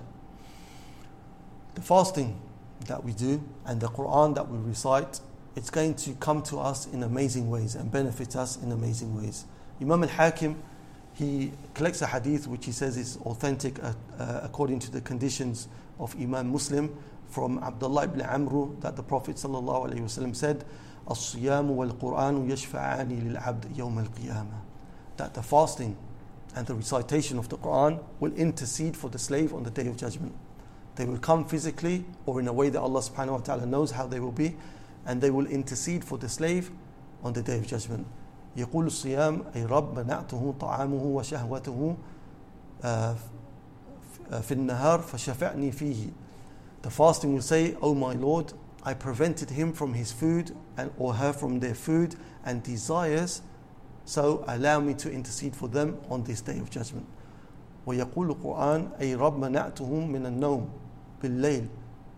The fasting that we do and the Quran that we recite, it's going to come to us in amazing ways and benefit us in amazing ways. Imam al Hakim, he collects a hadith which he says is authentic uh, uh, according to the conditions of Imam Muslim from Abdullah ibn Amr that the Prophet ﷺ said, الصيام والقرآن يشفعان للعبد يوم القيامة that the fasting and the recitation of the Quran will intercede for the slave on the day of judgment. They will come physically or in a way that Allah subhanahu wa ta'ala knows how they will be and they will intercede for the slave on the day of judgment. يقول الصيام أي رب منعته طعامه وشهوته في النهار فشفعني فيه The fasting will say, Oh my Lord, I prevented him from his food and, or her from their food and desires, so allow me to intercede for them on this day of judgment. ويقول القرآن أي رب منعتهم من النوم بالليل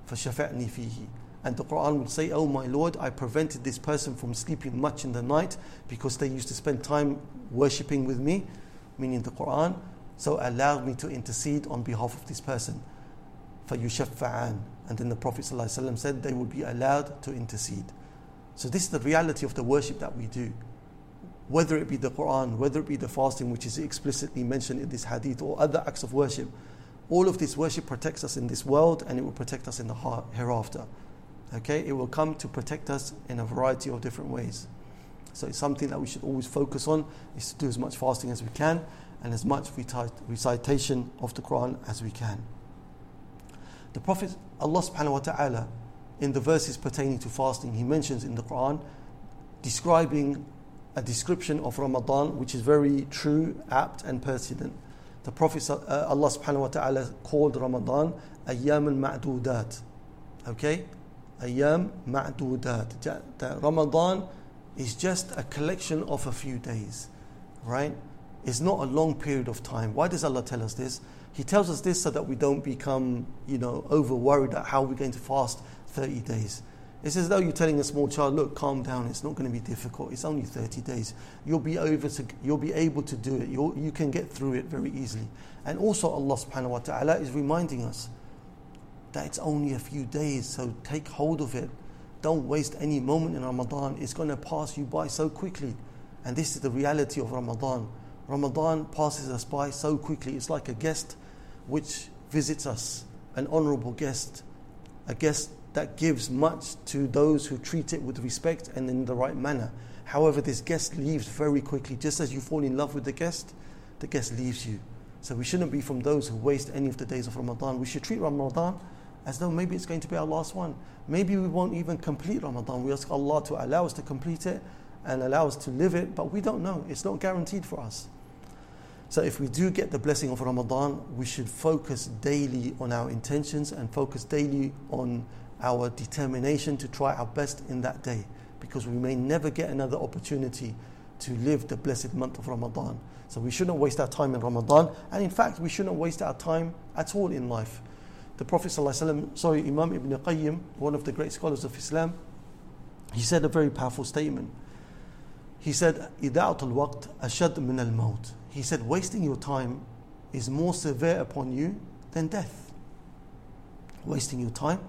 فشفعني فيه and the Quran would say, Oh my Lord, I prevented this person from sleeping much in the night because they used to spend time worshipping with me, meaning the Quran. So allow me to intercede on behalf of this person. فَيُشَفَّعَانِ and then the Prophet ﷺ said they will be allowed to intercede. So this is the reality of the worship that we do. Whether it be the Quran, whether it be the fasting, which is explicitly mentioned in this hadith, or other acts of worship, all of this worship protects us in this world and it will protect us in the hereafter okay, it will come to protect us in a variety of different ways. So it's something that we should always focus on is to do as much fasting as we can and as much recitation of the Quran as we can. The Prophet Allah subhanahu wa ta'ala in the verses pertaining to fasting, he mentions in the Quran describing a description of Ramadan which is very true, apt and pertinent. The Prophet uh, Allah subhanahu wa ta'ala called Ramadan ayyam al-ma'dudat. Okay? Ayam ma'dudat. That Ramadan is just a collection of a few days, right? Is not a long period of time. Why does Allah tell us this? He tells us this so that we don't become, you know, over worried at how we're going to fast 30 days. It's as though you're telling a small child, look, calm down, it's not going to be difficult. It's only 30 days. You'll be over to, you'll be able to do it. You'll, you can get through it very easily. And also Allah subhanahu wa ta'ala is reminding us that it's only a few days, so take hold of it. Don't waste any moment in Ramadan. It's going to pass you by so quickly. And this is the reality of Ramadan. Ramadan passes us by so quickly. It's like a guest which visits us, an honorable guest, a guest that gives much to those who treat it with respect and in the right manner. However, this guest leaves very quickly. Just as you fall in love with the guest, the guest leaves you. So we shouldn't be from those who waste any of the days of Ramadan. We should treat Ramadan as though maybe it's going to be our last one. Maybe we won't even complete Ramadan. We ask Allah to allow us to complete it and allow us to live it, but we don't know. It's not guaranteed for us. So if we do get the blessing of Ramadan, we should focus daily on our intentions and focus daily on our determination to try our best in that day because we may never get another opportunity to live the blessed month of Ramadan. So we shouldn't waste our time in Ramadan, and in fact, we shouldn't waste our time at all in life. The Prophet, ﷺ, sorry, Imam Ibn Qayyim, one of the great scholars of Islam, he said a very powerful statement. He said, إِدَاعَةُ الْوَقْتِ أَشَدْ مِنَ الْمَوْتِ He said, wasting your time is more severe upon you than death. Wasting your time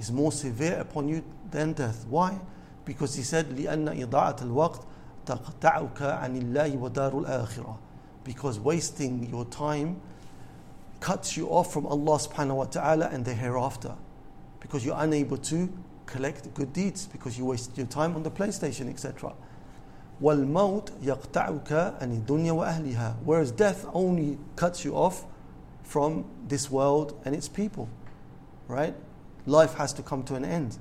is more severe upon you than death. Why? Because he said, لأن إضاعة الوقت تقطعك عن الله ودار الآخرة. Because wasting your time cuts you off from Allah subhanahu wa ta'ala and the hereafter. Because you're unable to collect good deeds because you waste your time on the PlayStation, etc. والموت يقطعك عن الدنيا وأهلها. Whereas death only cuts you off from this world and its people. Right? life has to come to an end.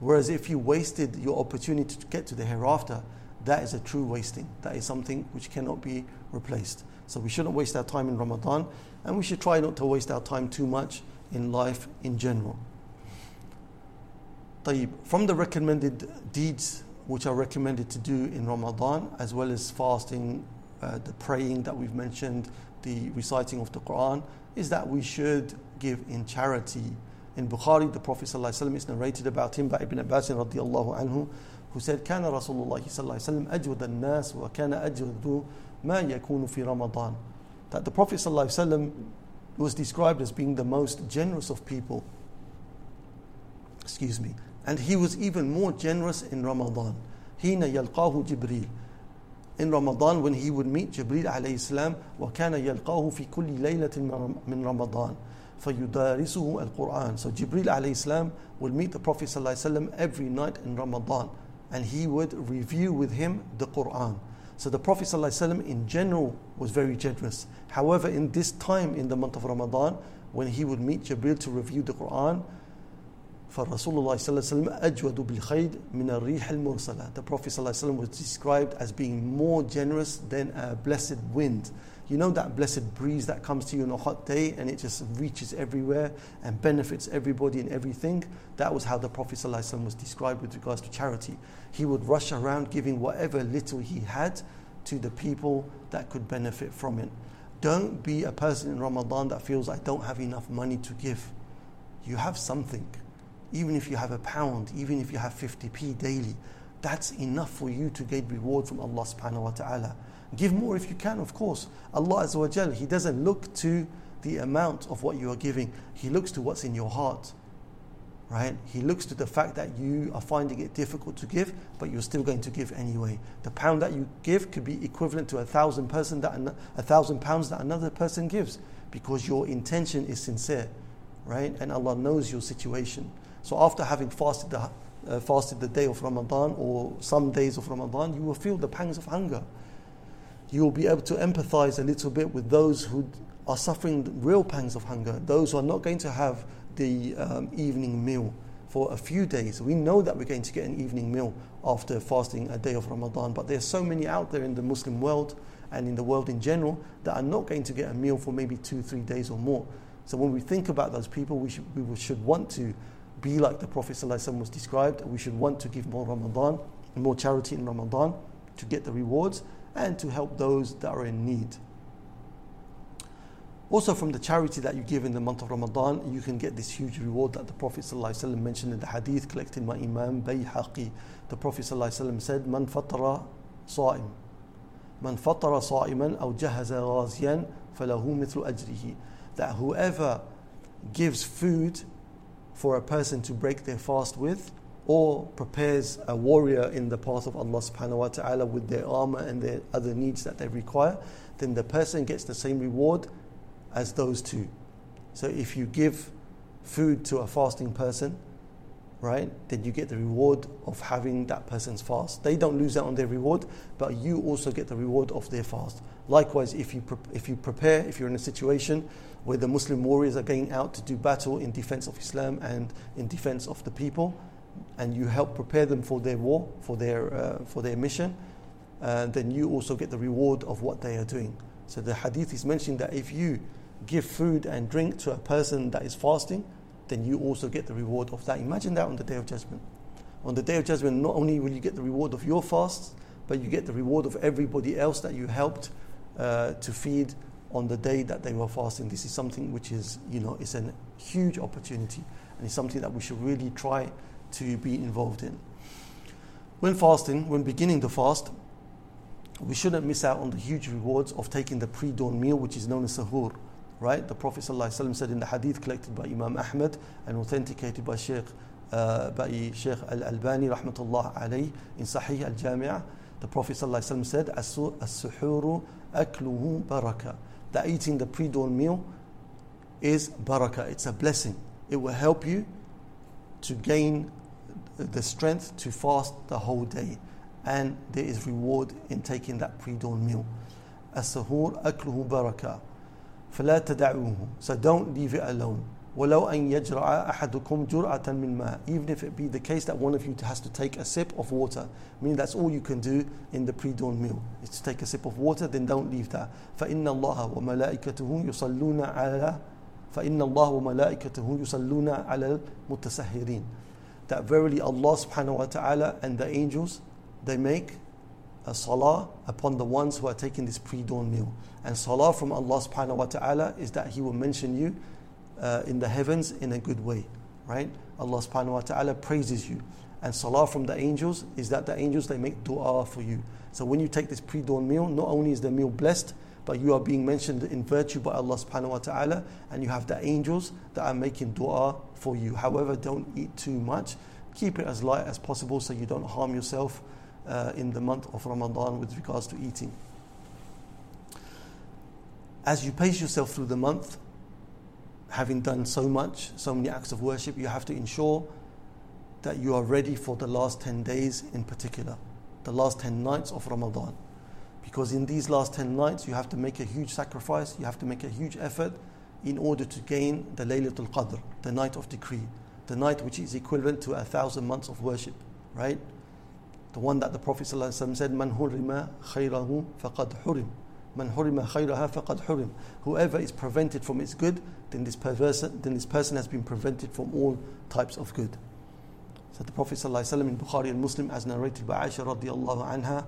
Whereas if you wasted your opportunity to get to the hereafter, that is a true wasting. That is something which cannot be replaced. So we shouldn't waste our time in Ramadan, and we should try not to waste our time too much in life in general. From the recommended deeds which are recommended to do in Ramadan, as well as fasting, uh, the praying that we've mentioned, the reciting of the Quran, is that we should give in charity in Bukhari, the Prophet ﷺ is narrated about him by Ibn Abbas radiallahu anhu, who said, كان رسول الله صلى الله عليه وسلم أجود الناس وكان أجود ما يكون في رمضان. That the Prophet صلى الله عليه وسلم was described as being the most generous of people. Excuse me. And he was even more generous in Ramadan. حين يلقاه جبريل. In Ramadan when he would meet Jibreel alayhi salam وكان يلقاه في كل ليلة من رمضان. فَيُدَارِسُهُ الْقُرْآنِ So Jibril alayhi salam will meet the Prophet sallallahu every night in Ramadan and he would review with him the Quran. So the Prophet ﷺ in general was very generous. However, in this time in the month of Ramadan, when he would meet Jibril to review the Quran, فَرَسُولُ اللَّهِ صلى الله عليه وسلم أجود بالخير من الريح المرسلة. The Prophet ﷺ was described as being more generous than a blessed wind. You know that blessed breeze that comes to you on a hot day and it just reaches everywhere and benefits everybody and everything? That was how the Prophet ﷺ was described with regards to charity. He would rush around giving whatever little he had to the people that could benefit from it. Don't be a person in Ramadan that feels I don't have enough money to give. You have something. Even if you have a pound, even if you have 50p daily, that's enough for you to get reward from Allah subhanahu wa ta'ala. Give more if you can, of course. Allah Azza wa Jal, He doesn't look to the amount of what you are giving, He looks to what's in your heart. Right? He looks to the fact that you are finding it difficult to give, but you're still going to give anyway. The pound that you give could be equivalent to a thousand person that a thousand pounds that another person gives, because your intention is sincere, right? And Allah knows your situation. So after having fasted the uh, fasted the day of Ramadan or some days of Ramadan, you will feel the pangs of hunger you will be able to empathize a little bit with those who are suffering real pangs of hunger, those who are not going to have the um, evening meal for a few days. We know that we're going to get an evening meal after fasting a day of Ramadan, but there's so many out there in the Muslim world and in the world in general that are not going to get a meal for maybe two, three days or more. So when we think about those people, we should, we should want to be like the Prophet ﷺ was described. We should want to give more Ramadan, more charity in Ramadan to get the rewards and to help those that are in need. Also, from the charity that you give in the month of Ramadan, you can get this huge reward that the Prophet ﷺ mentioned in the hadith collected by Imam Bayhaqi. The Prophet ﷺ said, Man fatara صائم من فطر صائما أو جهز غازيا فله مثل أجره that whoever gives food for a person to break their fast with or prepares a warrior in the path of Allah subhanahu wa ta'ala with their armor and their other needs that they require, then the person gets the same reward as those two. So if you give food to a fasting person, right, then you get the reward of having that person's fast. They don't lose out on their reward, but you also get the reward of their fast. Likewise, if you, pre- if you prepare, if you're in a situation where the Muslim warriors are going out to do battle in defense of Islam and in defense of the people, and you help prepare them for their war, for their, uh, for their mission, uh, then you also get the reward of what they are doing. So the hadith is mentioning that if you give food and drink to a person that is fasting, then you also get the reward of that. Imagine that on the day of judgment. On the day of judgment, not only will you get the reward of your fasts, but you get the reward of everybody else that you helped uh, to feed on the day that they were fasting. This is something which is, you know, it's a huge opportunity and it's something that we should really try to be involved in. When fasting, when beginning the fast, we shouldn't miss out on the huge rewards of taking the pre dawn meal, which is known as sahur. Right? The Prophet ﷺ said in the hadith collected by Imam Ahmad and authenticated by Sheikh, uh, by Sheikh Al Albani, rahmatullah alayh, in Sahih Al Jami'ah, the Prophet ﷺ said, As suhuru akluhu baraka That eating the pre dawn meal is barakah, it's a blessing. It will help you to gain the strength to fast the whole day. And there is reward in taking that pre dawn meal. As-sahur akluhu baraka. فلا تدعوه. So don't leave it alone. ولو أن يجرع أحدكم جرعة من ماء even if it be the case that one of you has to take a sip of water meaning that's all you can do in the pre-dawn meal is to take a sip of water then don't leave that فإن الله وملائكته يصلون على فإن الله وملائكته يصلون على المتسهرين that verily Allah subhanahu wa ta'ala and the angels they make a salah upon the ones who are taking this pre-dawn meal and salah from Allah subhanahu wa ta'ala is that he will mention you uh, in the heavens in a good way, right? Allah subhanahu wa ta'ala praises you. And salah from the angels is that the angels they make dua for you. So when you take this pre-dawn meal, not only is the meal blessed, but you are being mentioned in virtue by Allah subhanahu wa ta'ala, and you have the angels that are making dua for you. However, don't eat too much. Keep it as light as possible so you don't harm yourself uh, in the month of Ramadan with regards to eating. As you pace yourself through the month, having done so much, so many acts of worship, you have to ensure that you are ready for the last 10 days in particular, the last 10 nights of Ramadan. Because in these last 10 nights, you have to make a huge sacrifice, you have to make a huge effort in order to gain the Laylatul Qadr, the night of decree, the night which is equivalent to a thousand months of worship, right? The one that the Prophet ﷺ said, Man hurima khayrahu faqad hurim. Man hurima khayraha faqad hurim. Whoever is prevented from its good, then this, person, then this person has been prevented from all types of good. So the Prophet ﷺ in Bukhari and Muslim, as narrated by Aisha radiallahu anha,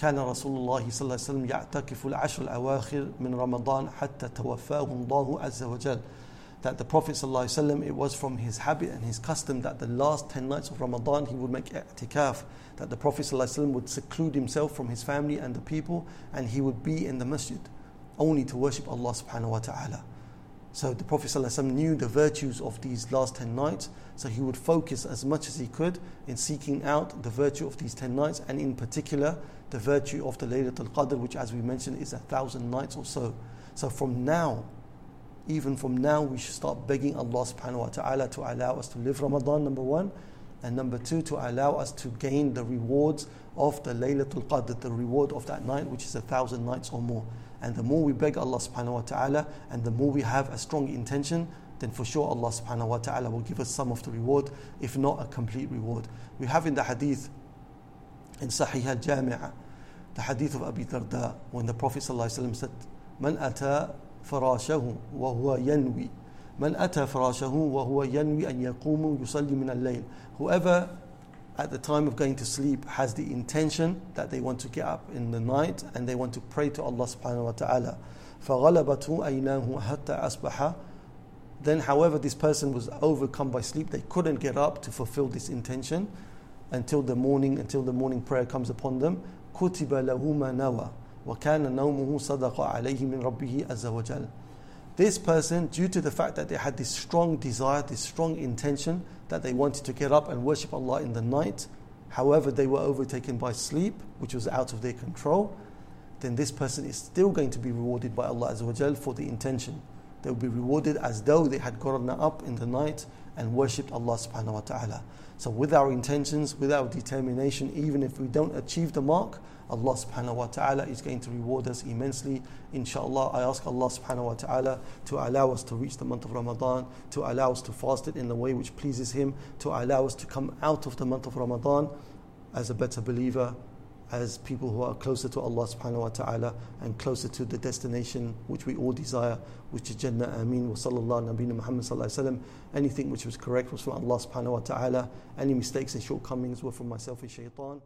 كان رسول الله صلى الله عليه وسلم يعتكف العشر الأواخر من رمضان حتى توفاه الله عز وجل that the Prophet ﷺ, it was from his habit and his custom that the last 10 nights of Ramadan he would make i'tikaf, that the Prophet ﷺ would seclude himself from his family and the people and he would be in the masjid only to worship Allah subhanahu wa ta'ala. So the Prophet ﷺ knew the virtues of these last 10 nights, so he would focus as much as he could in seeking out the virtue of these 10 nights, and in particular, the virtue of the Laylatul Qadr, which, as we mentioned, is a thousand nights or so. So from now, even from now, we should start begging Allah subhanahu wa ta'ala to allow us to live Ramadan, number one. And number two, to allow us to gain the rewards of the Laylatul Qadr, the reward of that night, which is a thousand nights or more. And the more we beg Allah subhanahu wa ta'ala, and the more we have a strong intention, then for sure Allah subhanahu wa ta'ala will give us some of the reward, if not a complete reward. We have in the hadith in Sahih al Jami'ah, the hadith of Abi Darda, when the Prophet said, Man ata فراشه وهو ينوي من أتى فراشه وهو ينوي أن يقوم يصلي من الليل whoever at the time of going to sleep has the intention that they want to get up in the night and they want to pray to Allah subhanahu wa ta'ala. فَغَلَبَتْهُ أَيْنَاهُ حَتَّى أَصْبَحَ Then, however, this person was overcome by sleep, they couldn't get up to fulfill this intention until the morning, until the morning prayer comes upon them. كُتِبَ لَهُ مَا نَوَى وَكَانَ نَوْمُهُ صَدَقَ عَلَيْهِ مِنْ رَبِّهِ عَزَّ وَجَلَّ this person, due to the fact that they had this strong desire, this strong intention that they wanted to get up and worship Allah in the night, however, they were overtaken by sleep, which was out of their control, then this person is still going to be rewarded by Allah Azza for the intention. They will be rewarded as though they had gotten up in the night and worshipped Allah subhanahu wa ta'ala. So with our intentions, with our determination, even if we don't achieve the mark, Allah subhanahu wa ta'ala is going to reward us immensely. Inshallah, I ask Allah subhanahu wa ta'ala to allow us to reach the month of Ramadan, to allow us to fast it in the way which pleases Him, to allow us to come out of the month of Ramadan as a better believer, as people who are closer to Allah subhanahu wa ta'ala and closer to the destination which we all desire, which is Jannah. Ameen. Wa sallallahu nabina Muhammad sallallahu Anything which was correct was from Allah subhanahu wa ta'ala. Any mistakes and shortcomings were from myself and shaitan.